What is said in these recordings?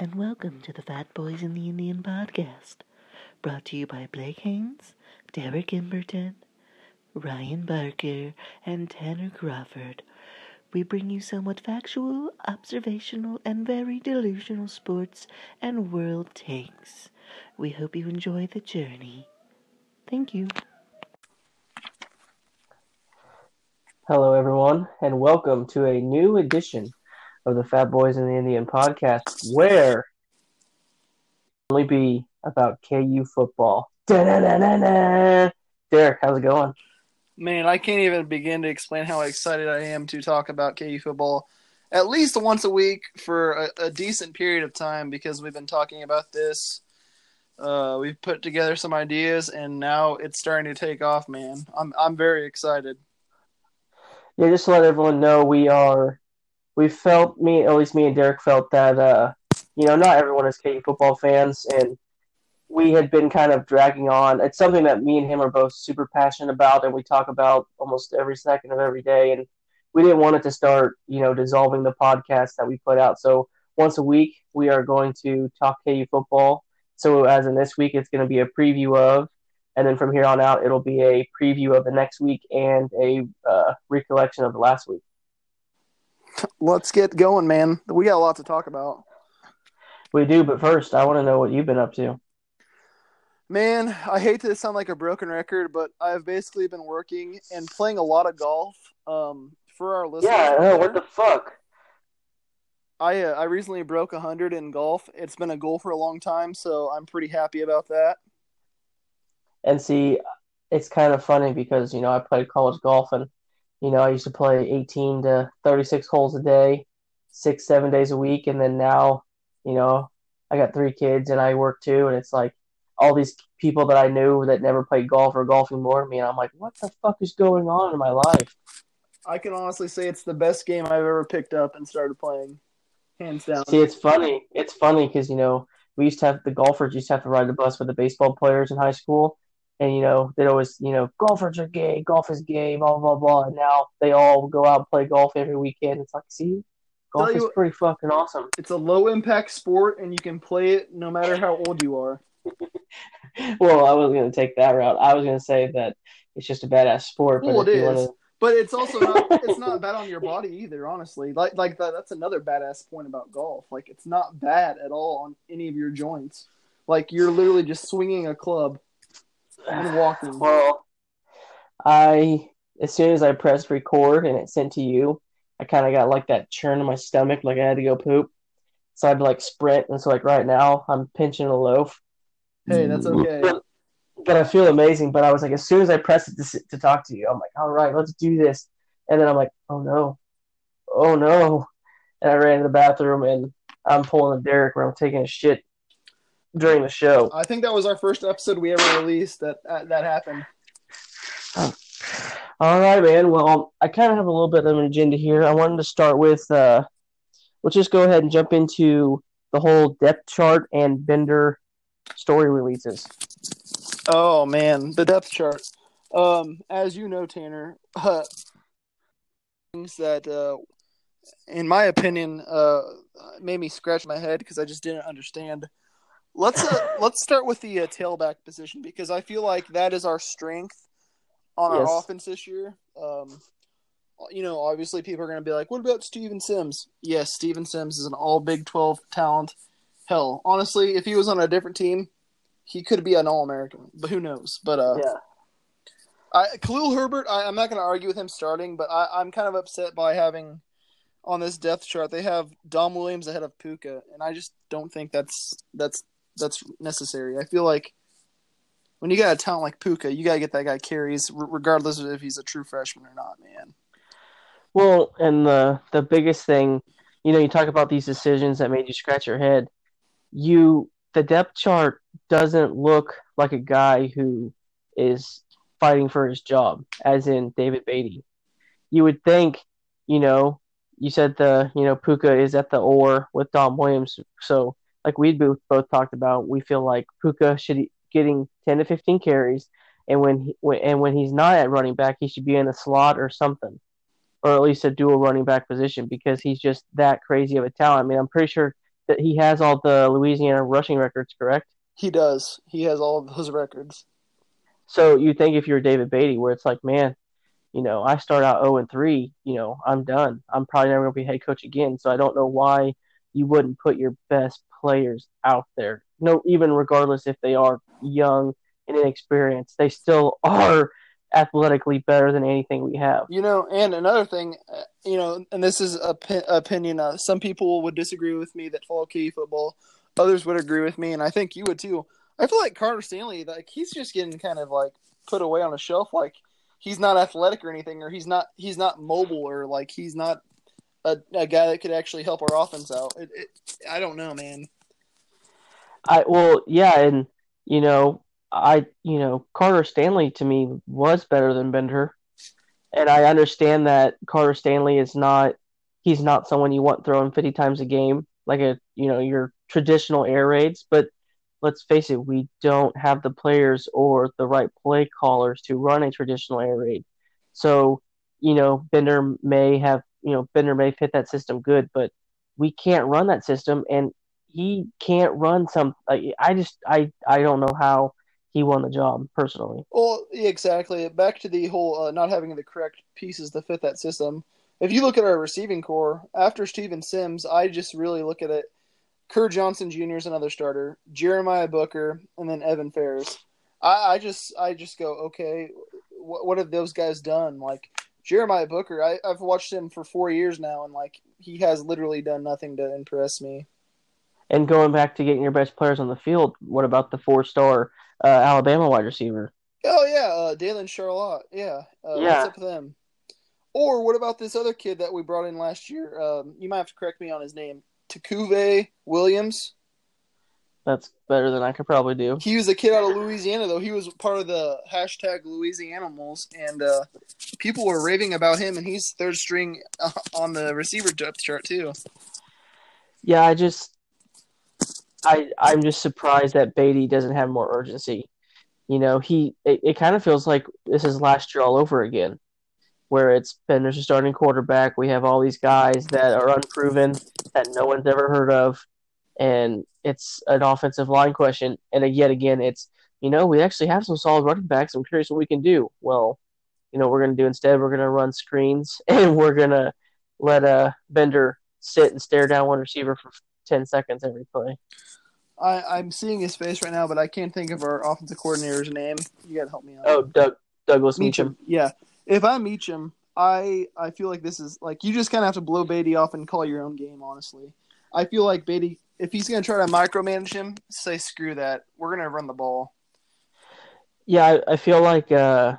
And welcome to the Fat Boys in the Indian podcast, brought to you by Blake Haynes, Derek Imberton, Ryan Barker, and Tanner Crawford. We bring you somewhat factual, observational, and very delusional sports and world takes. We hope you enjoy the journey. Thank you. Hello, everyone, and welcome to a new edition of the Fat Boys and the Indian podcast, where only be about KU football. Da-da-da-da-da. Derek, how's it going? Man, I can't even begin to explain how excited I am to talk about KU football at least once a week for a, a decent period of time because we've been talking about this. Uh, we've put together some ideas, and now it's starting to take off. Man, I'm I'm very excited. Yeah, just to let everyone know, we are we felt me at least me and Derek felt that uh, you know not everyone is KU football fans, and we had been kind of dragging on. It's something that me and him are both super passionate about, and we talk about almost every second of every day. And we didn't want it to start, you know, dissolving the podcast that we put out. So once a week, we are going to talk KU football. So as in this week, it's going to be a preview of, and then from here on out, it'll be a preview of the next week and a uh, recollection of the last week. Let's get going, man. We got a lot to talk about. We do, but first, I want to know what you've been up to. Man, I hate to sound like a broken record, but I've basically been working and playing a lot of golf. Um, for our listeners, Yeah, I know, what the fuck? I uh, I recently broke hundred in golf. It's been a goal for a long time, so I'm pretty happy about that. And see, it's kind of funny because, you know, I played college golf and, you know, I used to play 18 to 36 holes a day, six, seven days a week. And then now, you know, I got three kids and I work too. And it's like all these people that I knew that never played golf are golfing more than me. And I'm like, what the fuck is going on in my life? I can honestly say it's the best game I've ever picked up and started playing, hands down. See, it's funny. It's funny because, you know, we used to have the golfers used to have to ride the bus with the baseball players in high school. And, you know, they'd always, you know, golfers are gay, golf is gay, blah, blah, blah. And now they all go out and play golf every weekend. It's like, see, golf you is pretty fucking awesome. It's a low impact sport, and you can play it no matter how old you are. Well, I wasn't going to take that route. I was going to say that it's just a badass sport. But Well, it if want to, But it's also not it's not bad on your body either, honestly. Like like that, that's another badass point about golf. Like it's not bad at all on any of your joints. Like you're literally just swinging a club and walking. well, I as soon as I pressed record and it sent to you, I kind of got like that churn in my stomach, like I had to go poop. So I had to like sprint, and so like right now I'm pinching a loaf. Hey, that's mm. okay. But, but I feel amazing. But I was like, as soon as I pressed it to, s- to talk to you, I'm like, all right, let's do this. And then I'm like, oh no, oh no. And I ran to the bathroom and I'm pulling a Derek where I'm taking a shit during the show. I think that was our first episode we ever released that that, that happened. All right, man. Well, I kind of have a little bit of an agenda here. I wanted to start with, uh, let's just go ahead and jump into the whole depth chart and Bender story releases. Oh man, the depth chart. Um, as you know, Tanner, uh, things that, uh, in my opinion, uh, made me scratch my head because I just didn't understand. Let's uh, let's start with the uh, tailback position because I feel like that is our strength on our offense this year. Um, you know, obviously, people are going to be like, "What about Steven Sims?" Yes, Steven Sims is an All Big Twelve talent. Hell, honestly, if he was on a different team, he could be an All American, but who knows? But uh, Yeah. I, Khalil Herbert, I, I'm not going to argue with him starting, but I, I'm kind of upset by having on this depth chart they have Dom Williams ahead of Pooka, and I just don't think that's that's that's necessary. I feel like when you got a talent like Pooka, you got to get that guy carries, regardless of if he's a true freshman or not, man. Well, and the the biggest thing, you know, you talk about these decisions that made you scratch your head. You the depth chart doesn't look like a guy who is fighting for his job, as in David Beaty. You would think, you know, you said the you know Pooka is at the oar with Dom Williams, so like we both both talked about, we feel like Pooka should be getting ten to fifteen carries, and when he, when, and when he's not at running back, he should be in a slot or something or at least a dual running back position because he's just that crazy of a talent. I mean, I'm pretty sure that he has all the Louisiana rushing records, correct? He does. He has all of those records. So you think if you're David Beaty, where it's like, man, you know, I start out 0 and 3, you know, I'm done. I'm probably never going to be head coach again. So I don't know why you wouldn't put your best players out there. No, even regardless if they are young and inexperienced, they still are athletically better than anything we have. You know, and another thing, uh, you know, and this is a p- opinion. Uh, some people would disagree with me that follow KU football. Others would agree with me, and I think you would too. I feel like Carter Stanley, like he's just getting kind of like put away on a shelf. Like he's not athletic or anything, or he's not he's not mobile, or like he's not a, a guy that could actually help our offense out. It, it, I don't know, man. I well, yeah, and you know, I you know Carter Stanley to me was better than Bender, and I understand that Carter Stanley is not he's not someone you want throwing fifty times a game like a you know your traditional air raids, but let's face it, we don't have the players or the right play callers to run a traditional air raid. So, you know, Bender may have, you know, Bender may fit that system good, but we can't run that system and he can't run some I just I I don't know how he won the job personally. Well, exactly. Back to the whole uh, not having the correct pieces to fit that system. If you look at our receiving core after Steven Sims, I just really look at it Kerr Johnson Jr. is another starter. Jeremiah Booker, and then Evan Fairs. I, I just I just go okay. What, what have those guys done? Like Jeremiah Booker, I, I've watched him for four years now, and like he has literally done nothing to impress me. And going back to getting your best players on the field, what about the four-star uh, Alabama wide receiver? Oh yeah, uh, Daylon Charlot. Yeah, uh, Yeah. What's up with them? Or what about this other kid that we brought in last year? Um, you might have to correct me on his name. Takulve Williams. That's better than I could probably do. He was a kid out of Louisiana, though. He was part of the hashtag Louisianimals, and uh, people were raving about him. And he's third string uh, on the receiver depth chart too. Yeah, I just I I'm just surprised that Beaty doesn't have more urgency. You know, he it, it kind of feels like this is last year all over again, where it's Bender's a starting quarterback. We have all these guys that are unproven that no one's ever heard of, and it's an offensive line question. And yet again, it's you know we actually have some solid running backs. I'm curious what we can do. Well, you know what we're going to do instead. We're going to run screens and we're going to let uh, Bender sit and stare down one receiver for ten seconds every play. I, I'm seeing his face right now, but I can't think of our offensive coordinator's name. You got to help me out. Oh, Doug Douglas Meacham. Meacham. Yeah. If I'm Meacham, I I feel like this is like you just kind of have to blow Beaty off and call your own game. Honestly, I feel like Beaty, if he's gonna try to micromanage him, say screw that. We're gonna run the ball. Yeah, I, I feel like uh,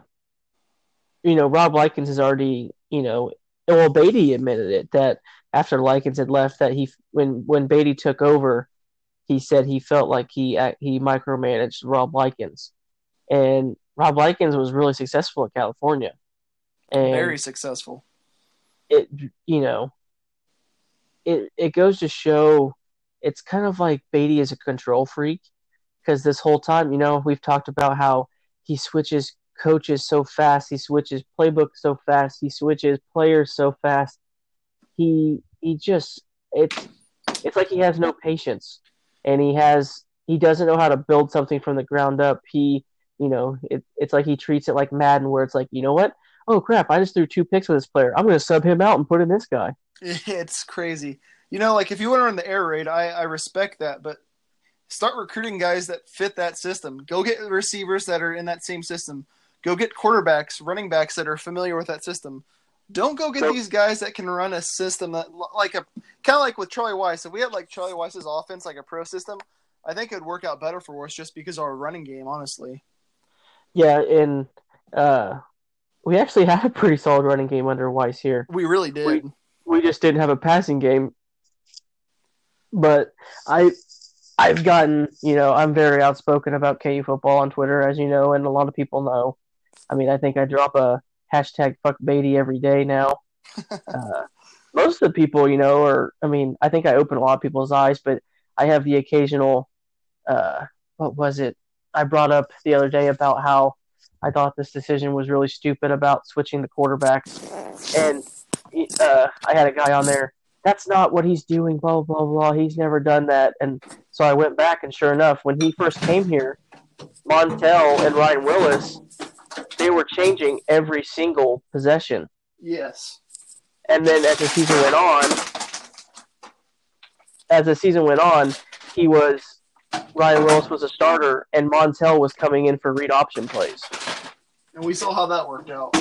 you know Rob Likens has already you know well Beaty admitted it that after Likens had left that he when when Beaty took over, he said he felt like he uh, he micromanaged Rob Likens, and Rob Likens was really successful in California, and Very successful. it you know it it goes to show it's kind of like Beaty is a control freak because this whole time you know we've talked about how he switches coaches so fast he switches playbooks so fast he switches players so fast. He he just it's it's like he has no patience and he has he doesn't know how to build something from the ground up. He you know it, it's like he treats it like Madden where it's like you know what oh crap I just threw two picks with this player I'm going to sub him out and put in this guy It's crazy. You know, like if you want to run the air raid, I, I respect that, but start recruiting guys that fit that system. Go get receivers that are in that same system. Go get quarterbacks, running backs that are familiar with that system. Don't go get Nope. these guys that can run a system that like a kind of like with Charlie Weis. If we had like Charlie Weis's offense, like a pro system, I think it would work out better for us just because of our running game, honestly. Yeah, and uh, we actually had a pretty solid running game under Weis here. We really did. We- We just didn't have a passing game. But I, I've gotten, you know, I'm very outspoken about KU football on Twitter, as you know, and a lot of people know. I mean, I think I drop a hashtag fuck Beaty every day now. uh, most of the people, you know, are, I mean, I think I open a lot of people's eyes, but I have the occasional, uh, what was it? I brought up the other day about how I thought this decision was really stupid about switching the quarterbacks. And uh, I had a guy on there that's not what he's doing, blah, blah, blah. He's never done that. And so I went back, and sure enough, when he first came here, Montell and Ryan Willis, they were changing every single possession. Yes. And then as the season went on, as the season went on, he was Ryan Willis was a starter, and Montell was coming in for read option plays. And we saw how that worked out.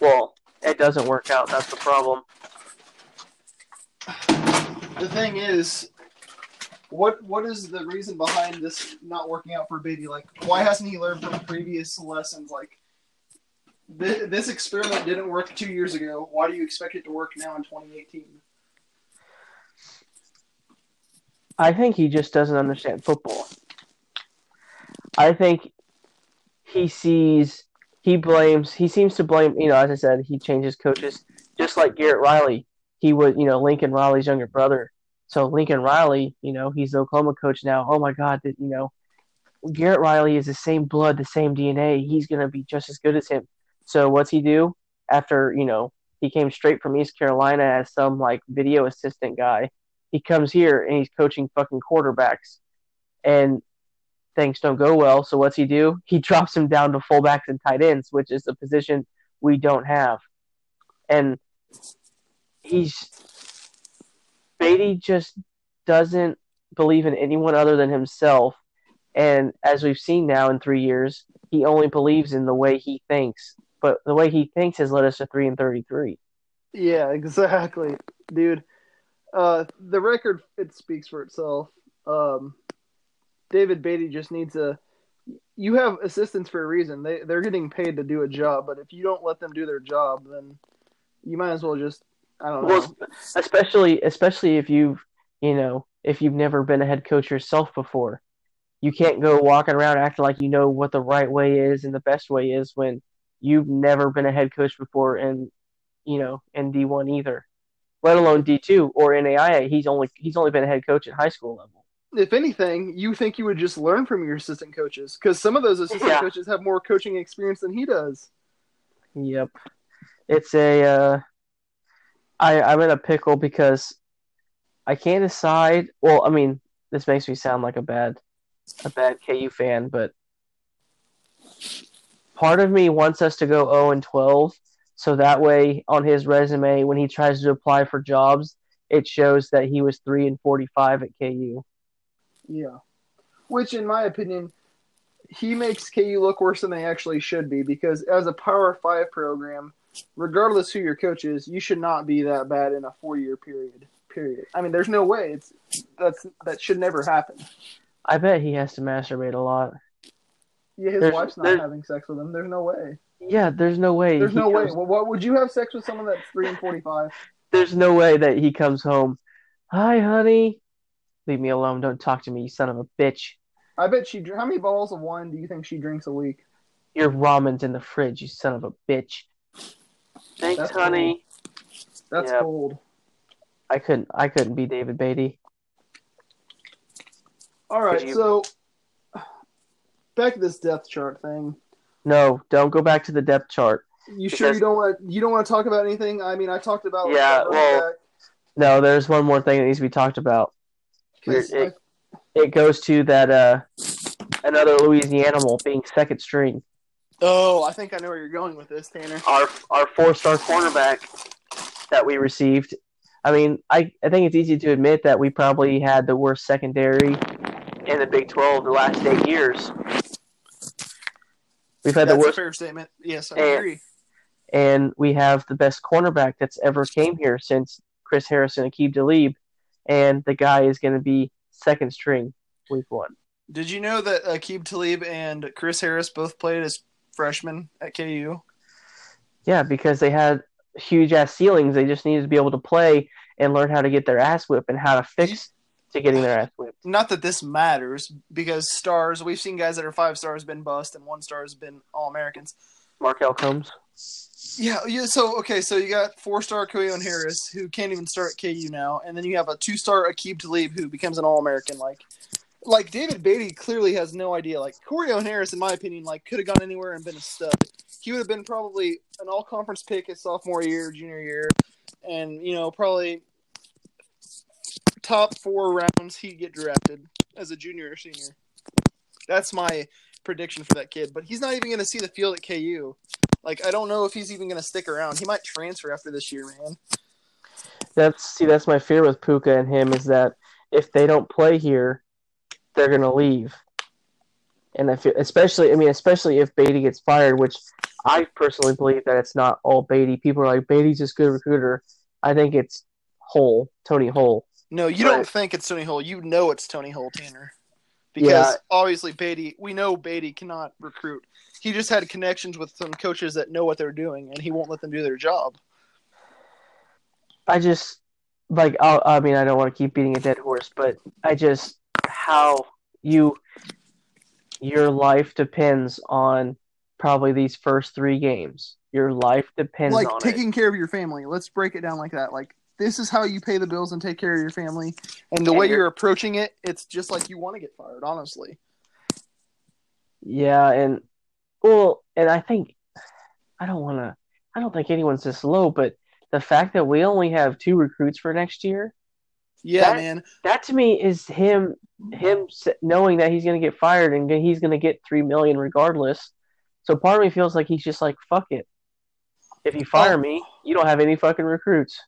Well, it doesn't work out. That's the problem. The thing is, what what is the reason behind this not working out for Beaty? Like, why hasn't he learned from previous lessons? Like, this, this experiment didn't work two years ago. Why do you expect it to work now in 2018? I think he just doesn't understand football. I think he sees, he blames, he seems to blame, you know, as I said, he changes coaches, just like Garrett Riley. He was, you know, Lincoln Riley's younger brother. So Lincoln Riley, you know, he's the Oklahoma coach now. Oh my God, that you know, Garrett Riley is the same blood, the same DNA. He's gonna be just as good as him. So what's he do after you know he came straight from East Carolina as some like video assistant guy? He comes here and he's coaching fucking quarterbacks, and things don't go well. So what's he do? He drops him down to fullbacks and tight ends, which is a position we don't have, and he's Beaty just doesn't believe in anyone other than himself. And as we've seen now in three years, he only believes in the way he thinks. But the way he thinks has led us to three and thirty-three. Yeah, exactly, dude. Uh, the record it speaks for itself. Um, David Beaty just needs a. You have assistants for a reason. They they're getting paid to do a job, but if you don't let them do their job, then you might as well just I don't know. Well, especially especially if you've you know if you've never been a head coach yourself before, you can't go walking around acting like you know what the right way is and the best way is when you've never been a head coach before and you know in D one either, let alone D two or NAIA. He's only he's only been a head coach at high school level. If anything, you think you would just learn from your assistant coaches because some of those assistant Yeah. coaches have more coaching experience than he does. Yep. It's a uh I I'm in a pickle because I can't decide well, I mean, this makes me sound like a bad a bad KU fan, but part of me wants us to go 0 and 12 so that way on his resume when he tries to apply for jobs, it shows that he was 3 and 45 at KU. Yeah, which in my opinion, he makes KU look worse than they actually should be because as a Power Five program, regardless who your coach is, you should not be that bad in a four-year period. Period. I mean, there's no way it's that's that should never happen. I bet he has to masturbate a lot. Yeah, his There's- wife's not there's- having sex with him. There's no way. Yeah, there's no way. There's he no way. Well, what would you have sex with someone that's three and forty-five? there's no way that he comes home. Hi, honey. Leave me alone. Don't talk to me, you son of a bitch. I bet she. How many bottles of wine do you think she drinks a week? Your ramen's in the fridge, you son of a bitch. Thanks, That's honey. That's Yeah. cold. I couldn't. I couldn't be David Beaty. All right, you- so back to this depth chart thing. No, don't go back to the depth chart. You sure you don't want you don't want to talk about anything? I mean, I talked about Yeah, the running well, back, No, there's one more thing that needs to be talked about. 'Cause it- It goes to that uh another Louisiana animal being second string. oh, I think I know where you're going with this, Tanner. Our our four star cornerback that we received. I mean, I, I think it's easy to admit that we probably had the worst secondary in the Big Twelve the last eight years. We've had That's the a worst fair statement. Yes, I And- agree. and we have the best cornerback that's ever came here since Chris Harrison and Akeem Talib, and the guy is going to be second string week one. Did you know that Aqib Talib and Chris Harris both played as freshmen at KU? Yeah, because they had huge ass ceilings. They just needed to be able to play and learn how to get their ass whipped and how to fix to getting their ass whipped. Not that this matters because stars. We've seen guys that are five stars been bust and one star has been all Americans. Markel Combs. Yeah, yeah. So okay, so you got four star Koyon Harris who can't even start KU now, and then you have a two star Aqib Talib who becomes an All American. Like, like David Beaty clearly has no idea. Like Corione Harris, in my opinion, like could have gone anywhere and been a stud. He would have been probably an All Conference pick his sophomore year, junior year. and you know probably top four rounds he'd get drafted as a junior or senior. That's my prediction for that kid. But he's not even going to see the field at KU. Like I don't know if he's even going to stick around. He might transfer after this year, man. That's see, that's my fear with Pooka and him is that if they don't play here, they're gonna leave. And if especially, I mean, especially if Beaty gets fired, which I personally believe that it's not all Beaty. People are like Beaty's just good recruiter. I think it's Hull, Tony Hull. No, you Right. don't think it's Tony Hull. You know it's Tony Hull, Tanner. Because Yeah. obviously Beaty, we know Beaty cannot recruit. He just had connections with some coaches that know what they're doing, and he won't let them do their job. I just like i I mean I don't want to keep beating a dead horse, but I just how you your life depends on probably these first three games. Your life depends like on it. taking care of your family. Let's break it down like that. Like this is how you pay the bills and take care of your family. And the And way you're- you're approaching it, it's just like you want to get fired, honestly. Yeah, and well, and I think I don't want to. I don't think anyone's this low, but the fact that we only have two recruits for next year, Yeah, That- man. that to me is him him knowing that he's going to get fired and he's going to get three million regardless. So part of me feels like he's just like fuck it. If you fire Oh. me, you don't have any fucking recruits.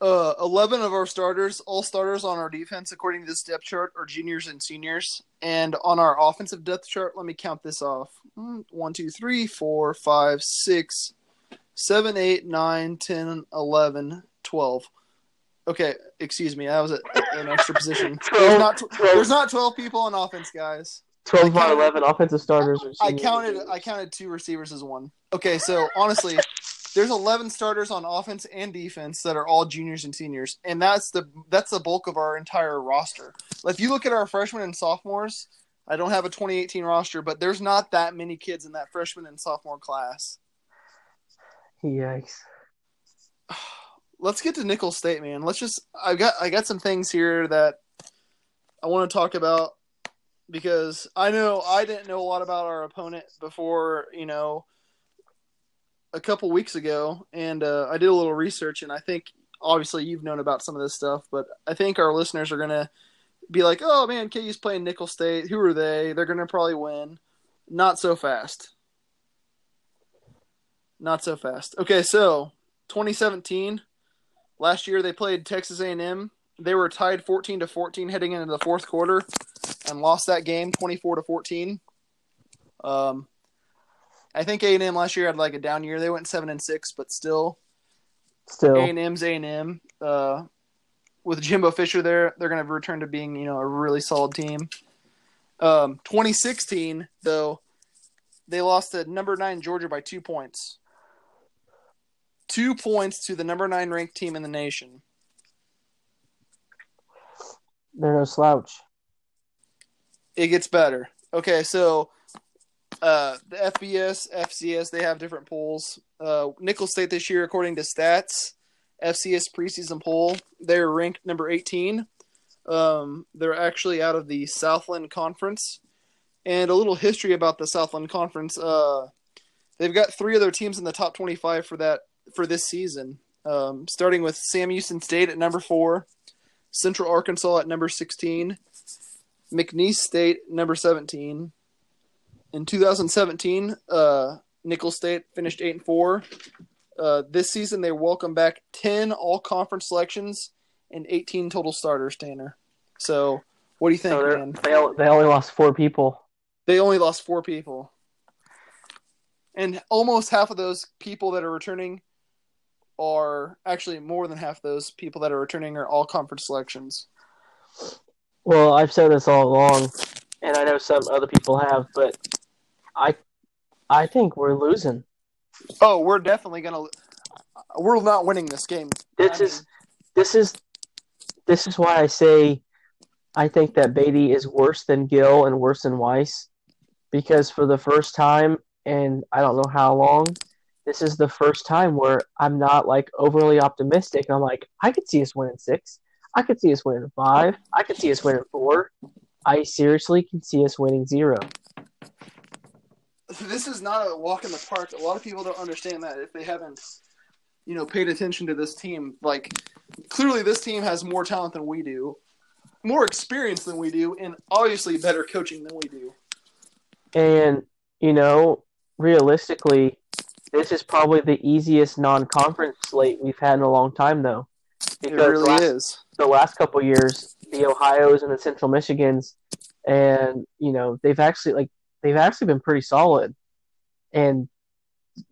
Uh, eleven of our starters, all starters on our defense, according to this depth chart, are juniors and seniors. And on our offensive depth chart, let me count this off: Mm, one, two, three, four, five, six, seven, eight, nine, ten, eleven, twelve. Okay, excuse me, that was a, an extra position. There's not tw- there's not twelve people on offense, guys. Twelve I by eleven offensive starters. Are I counted I counted two receivers as one. Okay, so honestly, there's 11 starters on offense and defense that are all juniors and seniors, and that's the that's the bulk of our entire roster. Like, if you look at our freshmen and sophomores, I don't have a 2018 roster, but there's not that many kids in that freshman and sophomore class. Yikes! Let's get to Nicholls State, man. Let's just I got I got some things here that I want to talk about because I know I didn't know a lot about our opponent before, you know, a couple weeks ago, and uh, I did a little research, and I think obviously you've known about some of this stuff, but I think our listeners are gonna be like, "Oh man, KU's playing Nicholls State. Who are they? They're gonna probably win." Not so fast. Not so fast. Okay, so 2017, last year they played Texas A&M. They were tied 14 to 14 heading into the fourth quarter, and lost that game 24 to 14. Um, I think A&M last year had like a down year. They went seven and six, but still, Still, A&M's A&M. Uh, with Jimbo Fisher there, they're going to return to being you know a really solid team. Um, 2016 though, they lost to number nine Georgia by two points. Two points to the number nine ranked team in the nation. they're no slouch. It gets better. Okay, so uh, the FBS, FCS, they have different polls. Uh, Nicholls State this year, according to stats, FCS preseason poll, they're ranked number 18. Um, they're actually out of the Southland Conference. And a little history about the Southland Conference. Uh, they've got three other teams in the top 25 for that for this season. Um, starting with Sam Houston State at number four, Central Arkansas at number 16, McNeese State number 17. In 2017, uh, Nicholls State finished eight and four. Uh, this season, they welcome back 10 all conference selections and 18 total starters. Tanner, so what do you think, So man? they they only lost four people. They only lost four people, and almost half of those people that are returning are actually more than half those people that are returning are all conference selections. Well, I've said this all along, and I know some other people have, but I, I think we're losing. Oh, we're definitely gonna. We're not winning this game. This I is, this is, this is why I say, I think that Beaty is worse than Gill and worse than Weis, because for the first time, and I don't know how long, this is the first time where I'm not like overly optimistic. I'm like, I could see us winning six. I could see us winning five. I could see us winning four. I seriously can see us winning zero. This is not a walk in the park. A lot of people don't understand that if they haven't, you know, paid attention to this team. Like, clearly, this team has more talent than we do, more experience than we do, and obviously better coaching than we do. And, you know, realistically, this is probably the easiest non conference slate we've had in a long time, though. It really last, is. the last couple years, the Ohio's and the Central Michigans, and, you know, they've actually, like, they've actually been pretty solid. And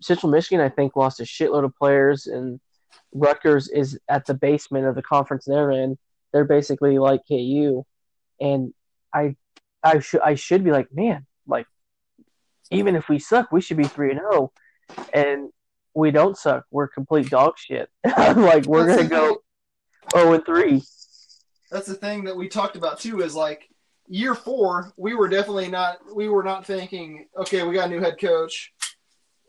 Central Michigan, I think, lost a shitload of players, and Rutgers is at the basement of the conference they're in. They're basically like KU, and I, I should I should be like, man, like, even if we suck, we should be three and zero, and we don't suck. We're complete dog shit. like we're gonna go zero oh and three. That's the thing that we talked about too. Is like year four, we were definitely not. We were not thinking, okay, we got a new head coach.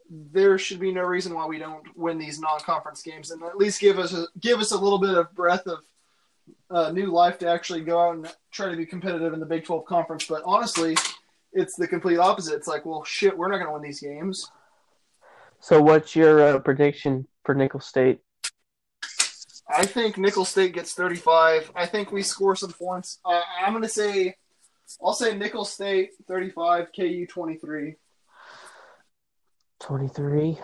There should be no reason why we don't win these non-conference games, and at least give us a, give us a little bit of breath of uh, new life to actually go out and try to be competitive in the Big Twelve conference. But honestly, it's the complete opposite. It's like, well, shit, we're not going to win these games. So what's your uh, prediction for Nicholls State? I think Nicholls State gets 35. I think we score some points. Uh, I'm going to say, I'll say Nicholls State 35, KU 23. Twenty three.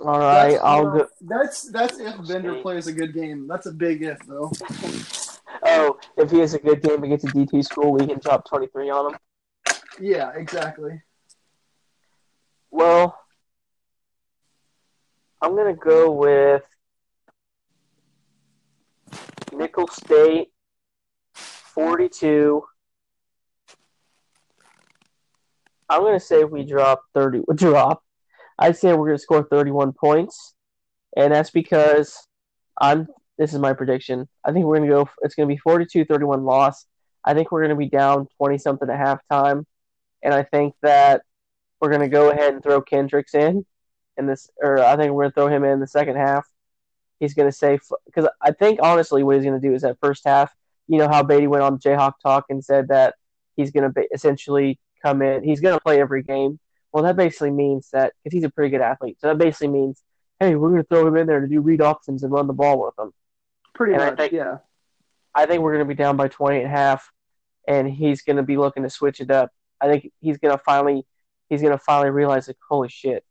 All right, That's, I'll uh, go. That's that's if Bender plays a good game. That's a big if though. Oh, if he has a good game against a D two school, we can drop twenty three on him. Yeah, exactly. Well, I'm gonna go with Nicholls State, forty-two. I'm gonna say we drop thirty. Drop. I'd say we're gonna score thirty-one points, and that's because I'm. This is my prediction. I think we're gonna go. It's gonna be 42-31 loss. I think we're gonna be down twenty something at halftime, and I think that we're gonna go ahead and throw Kendricks in in this, or I think we're gonna throw him in the second half. He's gonna say because I think honestly what he's gonna do is that first half. You know how Beaty went on Jayhawk Talk and said that he's gonna essentially come in. He's gonna play every game. Well, that basically means that because he's a pretty good athlete, so that basically means, hey, we're gonna throw him in there to do read options and run the ball with him. Pretty And I much, think- yeah. I think we're going to be down by 20 at half, and he's going to be looking to switch it up. I think he's going to finally he's going to finally realize like, holy shit,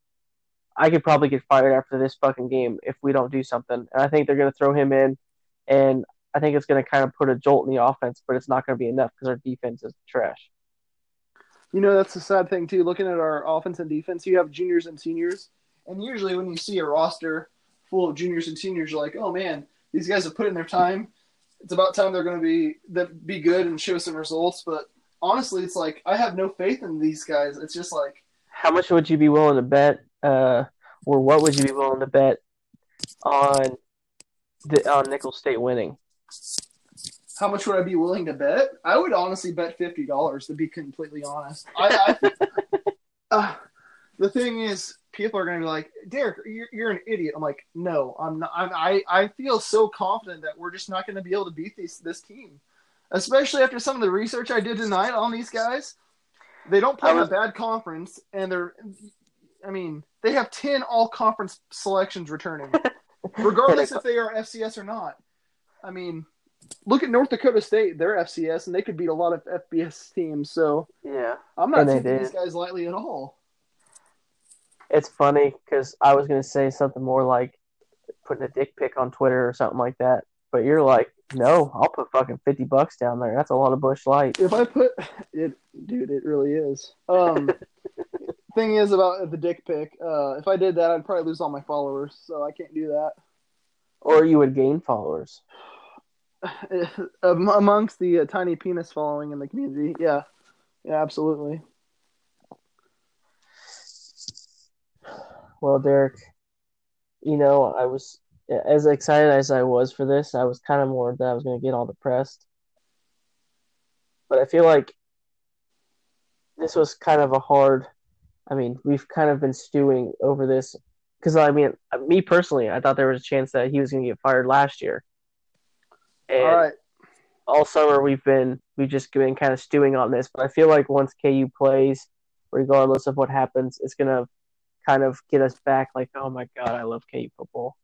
I could probably get fired after this fucking game if we don't do something. And I think they're going to throw him in, and I think it's going to kind of put a jolt in the offense, but it's not going to be enough because our defense is trash. You know that's the sad thing too. Looking at our offense and defense, you have juniors and seniors, and usually when you see a roster full of juniors and seniors, you're like, oh man, these guys have put in their time. It's about time they're going to be that be good and show some results. But honestly, it's like I have no faith in these guys. It's just like How much would you be willing to bet, uh, or what would you be willing to bet on the on Nicholls State winning? How much would I be willing to bet? I would honestly bet fifty dollars to be completely honest. I, I uh, the thing is, people are going to be like, Derek, you're, you're an idiot. I'm like, no, I'm not. I'm, I I feel so confident that we're just not going to be able to beat this this team, especially after some of the research I did tonight on these guys. They don't play in a bad conference, and they're. I mean, they have ten all conference selections returning, regardless if they are FCS or not. I mean, look at North Dakota State; they're FCS, and they could beat a lot of FBS teams. So Yeah. I'm not taking these guys lightly at all. It's funny because I was gonna say something more like putting a dick pic on Twitter or something like that, but you're like, no, I'll put fucking fifty bucks down there. That's a lot of Busch Light. If I put it, dude, it really is. Um, thing is about the dick pic. Uh, if I did that, I'd probably lose all my followers, so I can't do that. Or you would gain followers. Am- Amongst the uh, tiny penis following in the community, yeah, yeah, absolutely. Well, Derek, you know, I was as excited as I was for this. I was kind of more that I was gonna get all depressed, but I feel like this was kind of a hard. I mean, we've kind of been stewing over this because I mean, me personally, I thought there was a chance that he was gonna get fired last year. And All right, all summer we've been we've just been kind of stewing on this, but I feel like once KU plays, regardless of what happens, it's gonna kind of get us back. Like, oh my god, I love KU football.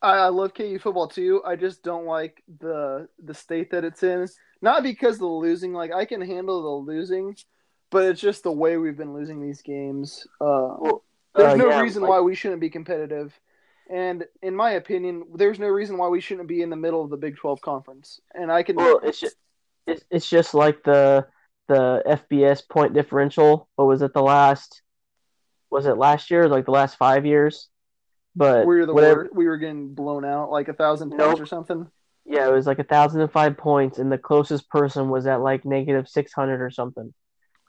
I, I love KU football too. I just don't like the the state that it's in. Not because of the losing. Like I can handle the losing, but it's just the way we've been losing these games. Uh, Well, there's uh, no yeah, reason like- why we shouldn't be competitive. And in my opinion, there's no reason why we shouldn't be in the middle of the Big 12 conference. And I can Well, it's just it's, it's just like the the FBS point differential. What was it the last? Was it last year? Like the last five years? But we were the whatever. we were getting blown out like a thousand points Nope. or something. Yeah, it was like a thousand and five points, and the closest person was at like negative six hundred or something.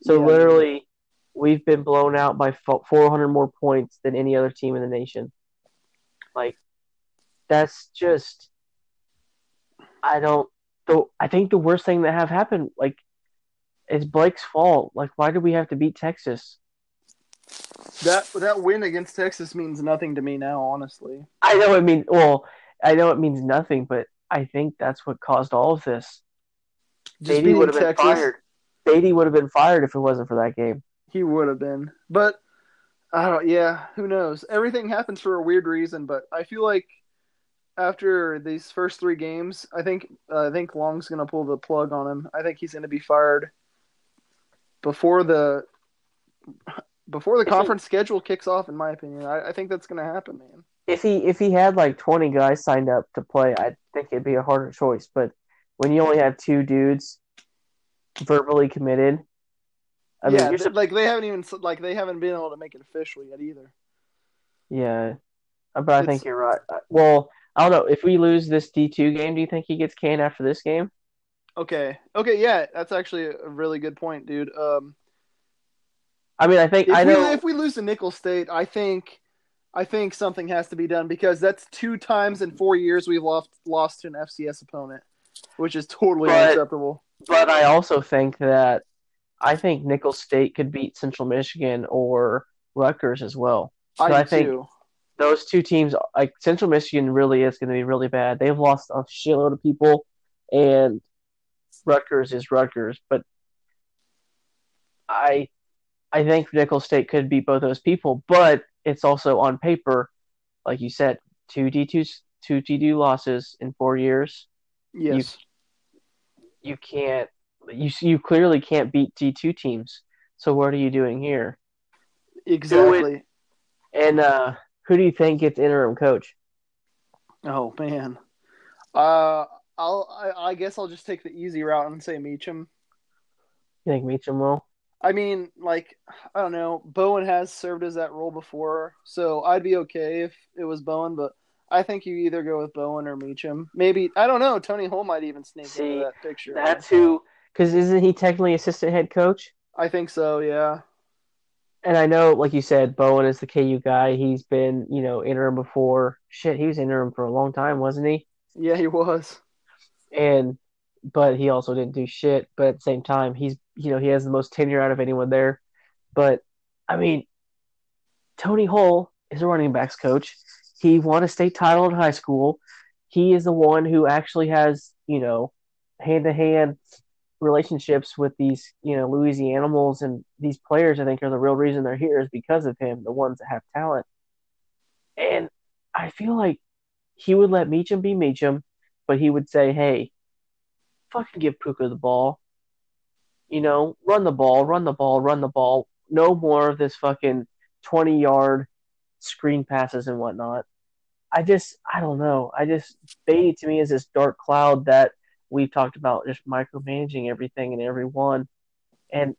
So Yeah. literally, we've been blown out by four hundred more points than any other team in the nation. Like, that's just. I don't. Though I think the worst thing that have happened, like, it's Blake's fault. Like, why do we have to beat Texas? That that win against Texas means nothing to me now, honestly. I know it means well, I know it means nothing, but I think that's what caused all of this. Just Beaty would have been Texas, fired. Beaty would have been fired if it wasn't for that game. he would have been. But I don't. Yeah, who knows? Everything happens for a weird reason. But I feel like after these first three games, I think uh, I think Long's gonna pull the plug on him. I think he's gonna be fired before the before the it- conference schedule kicks off. In my opinion, I, I think that's gonna happen, man. If he if he had like twenty guys signed up to play, I think it'd be a harder choice. But when you only have two dudes verbally committed, I mean, yeah, you're th- like they haven't even like they haven't been able to make it official yet either. yeah, Uh, but I It's- think you're right. Uh, Well, I don't know if we lose this D two game. Do you think he gets canned after this game? Okay, okay, yeah, that's actually a really good point, dude. Um, I mean, I think if I we know. if we lose to Nicholls State, I think I think something has to be done because that's two times in four years we've lost lost to an FCS opponent, which is totally But- unacceptable. But I also think that I think Nicholls State could beat Central Michigan or Rutgers as well. I, So I think- too. Those two teams, like Central Michigan, really is going to be really bad. They've lost a shitload of people, and Rutgers is Rutgers. But I, I think Nicholls State could beat both those people. But it's also on paper, like you said, two D two two D two losses in four years. Yes, you can't you you clearly can't beat D two teams. So what are you doing here? exactly. And uh, who do you think gets interim coach? Oh man, uh, I'll I, I guess I'll just take the easy route and say Meacham. You think Meacham will? I mean, like, I don't know. Bowen has served as that role before, so I'd be okay if it was Bowen, but I think you either go with Bowen or Meacham. Maybe, I don't know. Tony Hull might even sneak See, into that picture. That's who. Because isn't he technically assistant head coach? I think so, yeah. And I know, like you said, Bowen is the KU guy. He's been, you know, interim before. Shit, he was interim for a long time, wasn't he? Yeah, he was. And but he also didn't do shit. But at the same time, he's, you know, he has the most tenure out of anyone there. But I mean, Tony Hull is a running backs coach. He won a state title in high school. He is the one who actually has, you know, hand to hand relationships with these, you know, Louisiana animals and these players. I think are the real reason they're here is because of him, the ones that have talent. And I feel like he would let Meacham be Meacham, but he would say, "Hey, fucking give Pooka the ball. You know, run the ball, run the ball, run the ball. No more of this fucking twenty yard screen passes and whatnot." I just, I don't know. I just Beaty to me is this dark cloud that we've talked about, just micromanaging everything and everyone. And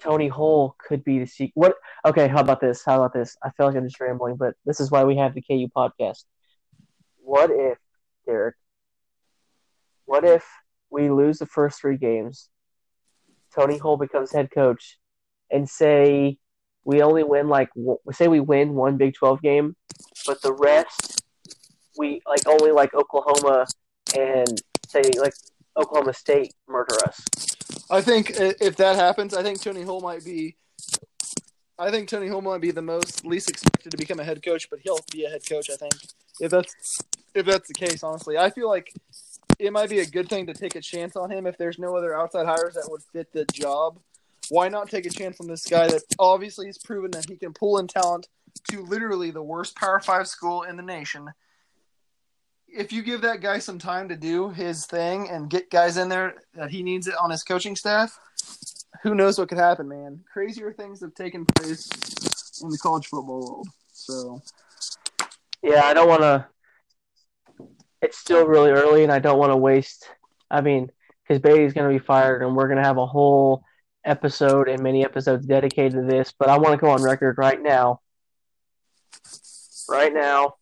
Tony Hull could be the secret. What? Okay, how about this? How about this? I feel like I'm just rambling, but this is why we have the KU podcast. What if, Derek? What if we lose the first three games? Tony Hull becomes head coach, and say we only win like say we win one Big Twelve game, but the rest we like only like Oklahoma and say like Oklahoma State murder us. I think if that happens, I think Tony Hull might be. I think Tony Hull might be the most least expected to become a head coach, but he'll be a head coach. I think if that's if that's the case, honestly, I feel like it might be a good thing to take a chance on him if there's no other outside hires that would fit the job. Why not take a chance on this guy that obviously has proven that he can pull in talent to literally the worst Power Five school in the nation, if you give that guy some time to do his thing and get guys in there that he needs it on his coaching staff, who knows what could happen, man? Crazier things have taken place in the college football world. So Yeah, I don't want to. It's still really early, and I don't want to waste. I mean, because Beaty's going to be fired, and we're going to have a whole episode and many episodes dedicated to this. But I want to go on record right now, right now,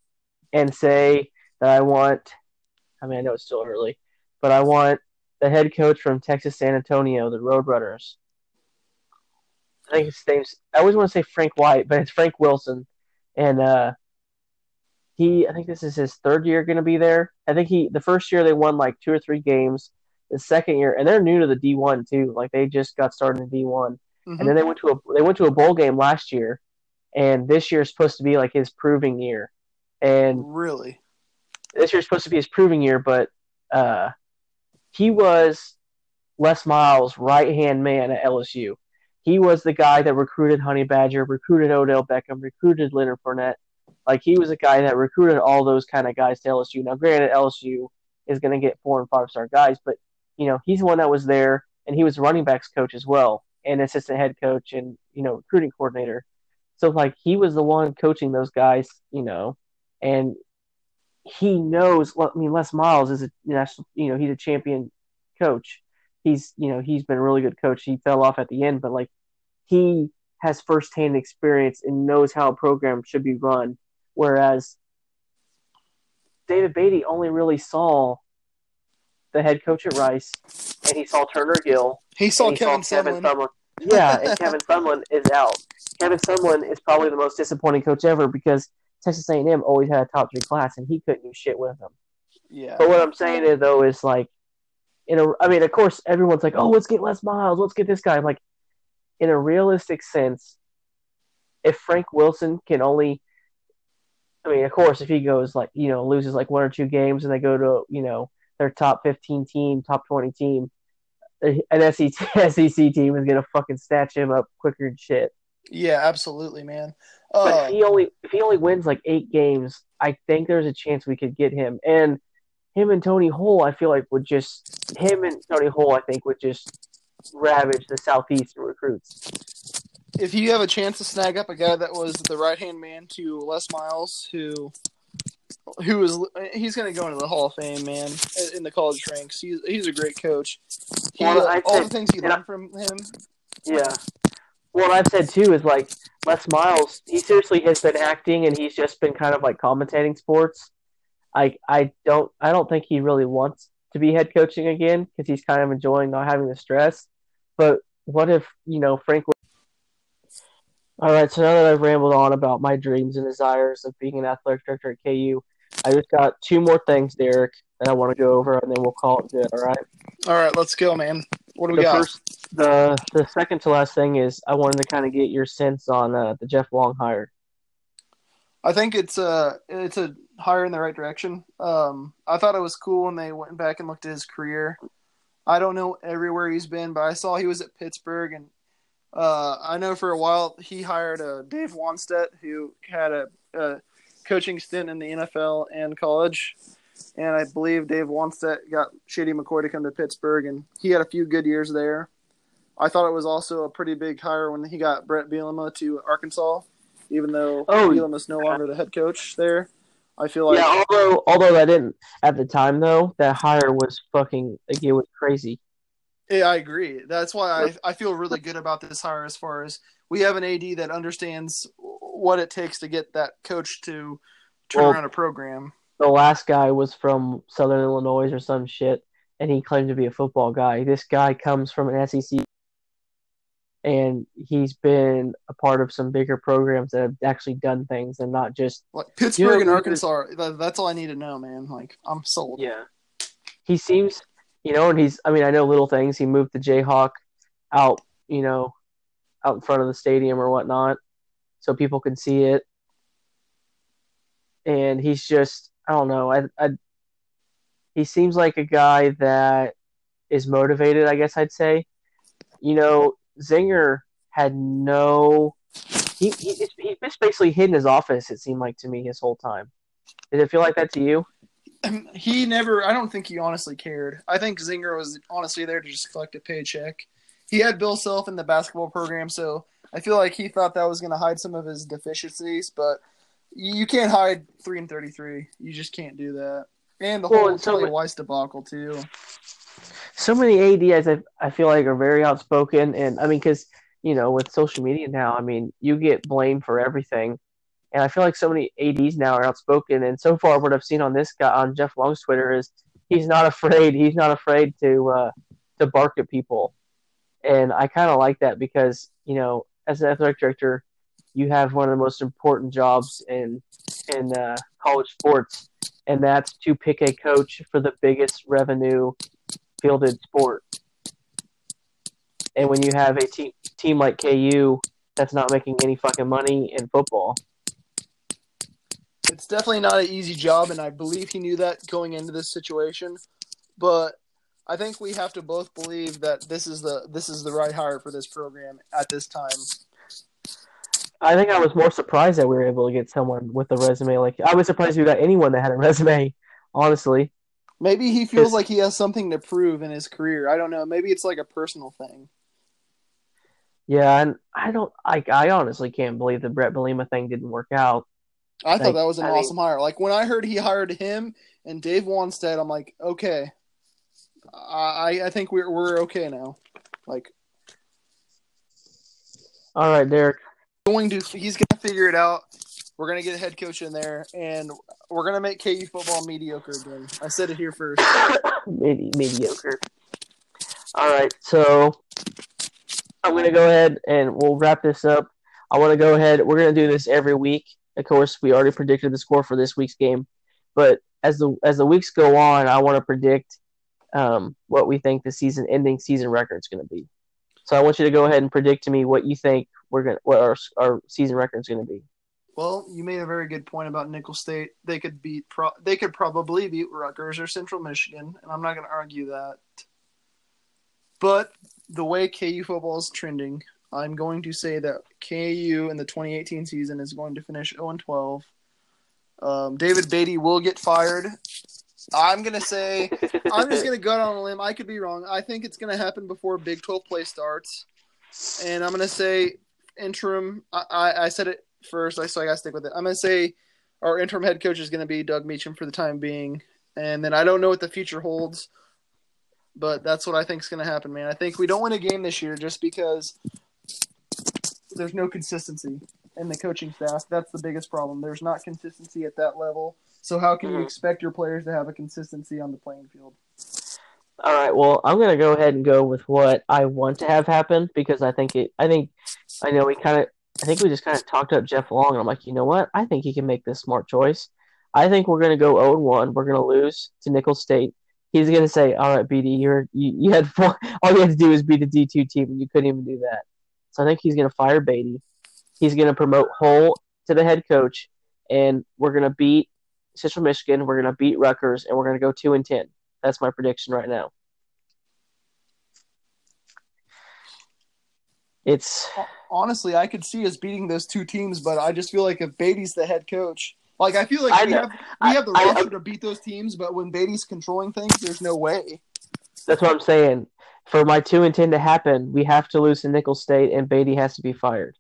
and say that I want. I mean, I know it's still early, but I want the head coach from Texas San Antonio, the Roadrunners. I think his name's. I always want to say Frank White, but it's Frank Wilson, and uh, he. I think this is his third year going to be there. I think he. The first year they won like two or three games. The second year, and they're new to the D one too. Like they just got started in D one, mhm. and then they went to a they went to a bowl game last year, and this year is supposed to be like his proving year, and really, this year's supposed to be his proving year, but uh, he was Les Miles' right hand man at LSU. He was the guy that recruited Honey Badger, recruited Odell Beckham, recruited Leonard Fournette. Like he was a guy that recruited all those kind of guys to LSU. Now, granted, LSU is going to get four and five star guys, but you know he's the one that was there, and he was running backs coach as well, and assistant head coach, and you know recruiting coordinator. So like he was the one coaching those guys, you know, and he knows. I mean, Les Miles is a national. You know, he's a champion coach. He's you know he's been a really good coach. He fell off at the end, but like he has firsthand experience and knows how a program should be run. Whereas David Beaty only really saw the head coach at Rice, and he saw Turner Gill. he saw he Kevin saw Kevin. Sumlin. Yeah, and Kevin Sumlin is out. Kevin Sumlin is probably the most disappointing coach ever because Texas A&M always had a top three class, and he couldn't do shit with them. Yeah, But what I'm saying is though is like, in a, I mean, of course, everyone's like, oh, let's get Les Miles, let's get this guy. I'm like, in a realistic sense, if Frank Wilson can only, I mean, of course, if he goes like, you know, loses like one or two games and they go to, you know, their top 15 team, top 20 team, an SEC, SEC team is gonna fucking snatch him up quicker than shit. yeah, absolutely, man. But Uh, if he only if he only wins like eight games, I think there's a chance we could get him. And him and Tony Hull, I feel like would just him and Tony Hull, I think would just ravage the Southeastern recruits. if you have a chance to snag up a guy that was the right hand man to Les Miles, who who is he's going to go into the Hall of Fame, man, in the college ranks. He's he's a great coach. He, Well, all say- the things he and I- from him. Yeah. What I've said too is like Les Miles, he seriously has been acting and he's just been kind of like commentating sports. I I don't I don't think he really wants to be head coaching again because he's kind of enjoying not having the stress. But what if you know Frank? All right, so now that I've rambled on about my dreams and desires of being an athletic director at KU, I just got two more things, Derek, that I want to go over, and then we'll call it good. All right. All right, let's go, man. What do we the got? first the the second to last thing is I wanted to kind of get your sense on uh, the Jeff Long hire. I think it's uh it's a hire in the right direction. Um, I thought it was cool when they went back and looked at his career. I don't know everywhere he's been, but I saw he was at Pittsburgh, and uh, I know for a while he hired uh, Dave Wannstedt, who had a, a coaching stint in the NFL and college. And I believe Dave Wannstedt got Shady McCoy to come to Pittsburgh, and he had a few good years there. I thought it was also a pretty big hire when he got Brett Bielema to Arkansas, even though Oh, Bielema's no longer the head coach there. I feel like yeah, although although I didn't at the time though, that hire was fucking like it was crazy. Yeah, I agree. That's why I, I feel really good about this hire as far as we have an AD that understands what it takes to get that coach to turn Well- around a program. The last guy was from Southern Illinois or some shit, and he claimed to be a football guy. This guy comes from an SEC, and he's been a part of some bigger programs that have actually done things and not just Like Pittsburgh and Arkansas, that, that's all I need to know, man. Like I'm sold. Yeah. He seems, you know, and he's, I mean, I know little things. He moved the Jayhawk out, you know, out in front of the stadium or whatnot so people can see it. And he's just, I don't know. I, I, he seems like a guy that is motivated, I guess I'd say. You know, Zenger had no, he, he, he just basically hid in his office, it seemed like to me his whole time. Did it feel like that to you? Um, he never. I don't think he honestly cared. I think Zenger was honestly there to just collect a paycheck. He had Bill Self in the basketball program, so I feel like he thought that was going to hide some of his deficiencies. But you can't hide three and thirty-three. You just can't do that. And the whole so Kelly Weis debacle too. so many ADs I, I feel like are very outspoken, and I mean, because you know, with social media now, I mean, you get blamed for everything, and I feel like so many ADs now are outspoken. And so far, what I've seen on this guy on Jeff Long's Twitter is he's not afraid. He's not afraid to uh, to bark at people, and I kind of like that because you know, as an athletic director, you have one of the most important jobs in in uh, college sports, and that's to pick a coach for the biggest revenue fielded sport. And when you have a team team like KU that's not making any fucking money in football, It's definitely not an easy job, and I believe he knew that going into this situation. But I think we have to both believe that this is the this is the right hire for this program at this time. I think I was more surprised that we were able to get someone with a resume like I was surprised we got anyone that had a resume, honestly. Maybe he feels like he has something to prove in his career. I don't know. Maybe it's like a personal thing. Yeah, and I don't I I honestly can't believe the Brett Bielema thing didn't work out. I thought that was an I mean- awesome hire. Like when I heard he hired him and Dave Wannstedt, I'm like, okay, I I think we're we're okay now. Like All right, Derek. Going to he's gonna figure it out. We're gonna get a head coach in there, and we're gonna make KU football mediocre again. I said it here first. Medi- mediocre. All right, so I'm going to go ahead and we'll wrap this up. I want to go ahead. We're going to do this every week. Of course, we already predicted the score for this week's game, but as the as the weeks go on, I want to predict um, what we think the season-ending season record is going to be. So I want you to go ahead and predict to me what you think we're gonna what our our season record is to be. Well, you made a very good point about Nicholls State. They could beat pro- they could probably beat Rutgers or Central Michigan, and I'm not going to argue that. But the way KU football is trending, I'm going to say that KU in the 2018 season is going to finish 0 12. Um, David Beaty will get fired. I'm going to say I'm just going to go on a limb. I could be wrong. I think it's going to happen before Big 12 play starts. And I'm going to say interim. I, I, I said it first, so I got to stick with it. I'm going to say our interim head coach is going to be Doug Meacham for the time being. And then I don't know what the future holds, but that's what I think is going to happen, man. I think we don't win a game this year just because there's no consistency in the coaching staff. That's the biggest problem. There's not consistency at that level. So how can you Mhm. expect your players to have a consistency on the playing field? All right. Well, I'm gonna go ahead and go with what I want to have happen because I think it. I think I know we kind of. I think we just kind of talked up Jeff Long, and I'm like, you know what? I think he can make this smart choice. I think we're gonna go 0 1. We're gonna lose to Nicholls State. He's gonna say, "All right, BD, you're you, you had four, all you had to do was beat a D2 team, and you couldn't even do that." So I think he's gonna fire Beaty. He's gonna promote Hull to the head coach, and we're gonna beat Central Michigan. We're gonna beat Rutgers, and we're gonna go two and ten. That's my prediction right now. It's Honestly, I could see us beating those two teams, but I just feel like if Beaty's the head coach, like I feel like I we know. have we I- have the I- roster to beat those teams, but when Beaty's controlling things, there's no way. that's what I'm saying. For my two and ten to happen, we have to lose to Nicholls State, and Beaty has to be fired.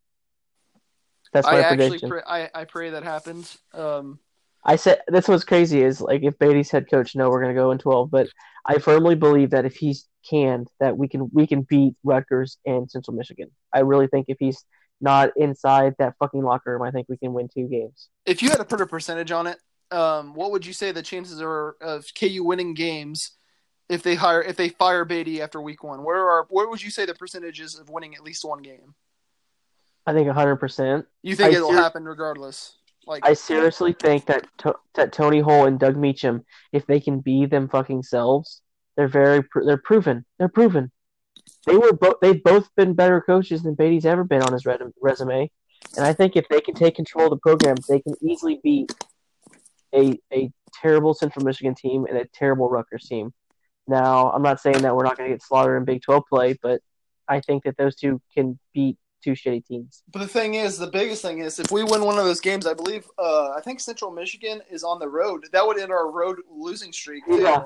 That's my I actually prediction. pray, I, I pray that happens. Um, I said that's what's crazy is like if Beaty's head coach, no, we're gonna go in twelve. But I firmly believe that if he's canned, that we can we can beat Rutgers and Central Michigan. I really think if he's not inside that fucking locker room, I think we can win two games. if you had to put a percentage on it, um, what would you say the chances are of KU winning games if they hire if they fire Beaty after week one? Where are where would you say the percentages of winning at least one game? I think hundred percent. You think I it'll ser- happen regardless? Like I seriously think that to- that Tony Hull and Doug Meacham, if they can be them fucking selves, they're very they're proven. They're proven. They were both they've both been better coaches than Beaty's ever been on his red- resume, and I think if they can take control of the program, they can easily beat a a terrible Central Michigan team and a terrible Rutgers team. Now, I'm not saying that we're not going to get slaughtered in Big 12 play, but I think that those two can beat two shitty teams. But the thing is, the biggest thing is, if we win one of those games, I believe, uh, I think Central Michigan is on the road. That would end our road losing streak. Too. Yeah.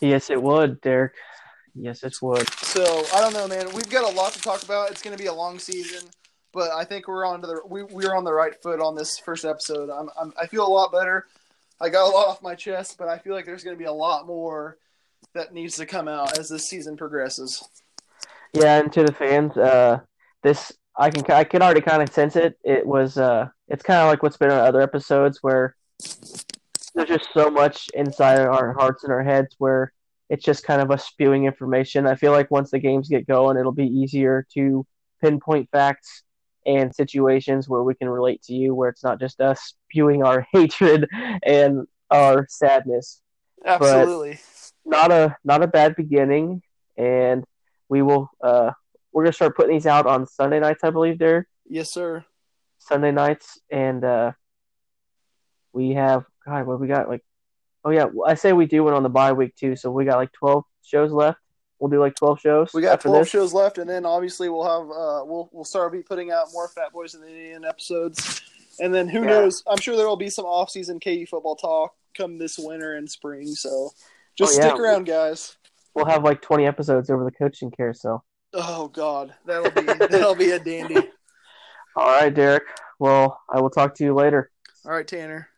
Yes, it would, Derek. Yes, it would. So I don't know, man. We've got a lot to talk about. It's going to be a long season, but I think we're on to the we we're on the right foot on this first episode. I'm, I'm I feel a lot better. I got a lot off my chest, but I feel like there's going to be a lot more that needs to come out as this season progresses. Yeah, and to the fans, uh, this I can I can already kind of sense it. It was uh, it's kind of like what's been on other episodes where there's just so much inside our hearts and our heads where it's just kind of us spewing information. I feel like once the games get going, it'll be easier to pinpoint facts and situations where we can relate to you, where it's not just us spewing our hatred and our sadness. Absolutely. But not a not a bad beginning, and we will. Uh, we're gonna start putting these out on Sunday nights, I believe, Derek. Yes, sir. Sunday nights, and uh, we have God. What we got? Like, oh yeah, I say we do one on the bye week too. So we got like twelve shows left. We'll do like twelve shows. We got twelve this. shows left, and then obviously we'll have uh, we'll we'll start be putting out more Fat Boys in the Indian episodes, and then who Yeah. knows? I'm sure there will be some off season KU football talk come this winter and spring. So just Oh, yeah. stick around, guys. We'll have like twenty episodes over the coaching carousel. Oh God, that'll be that'll be a dandy. All right, Derek. Well, I will talk to you later. All right, Tanner.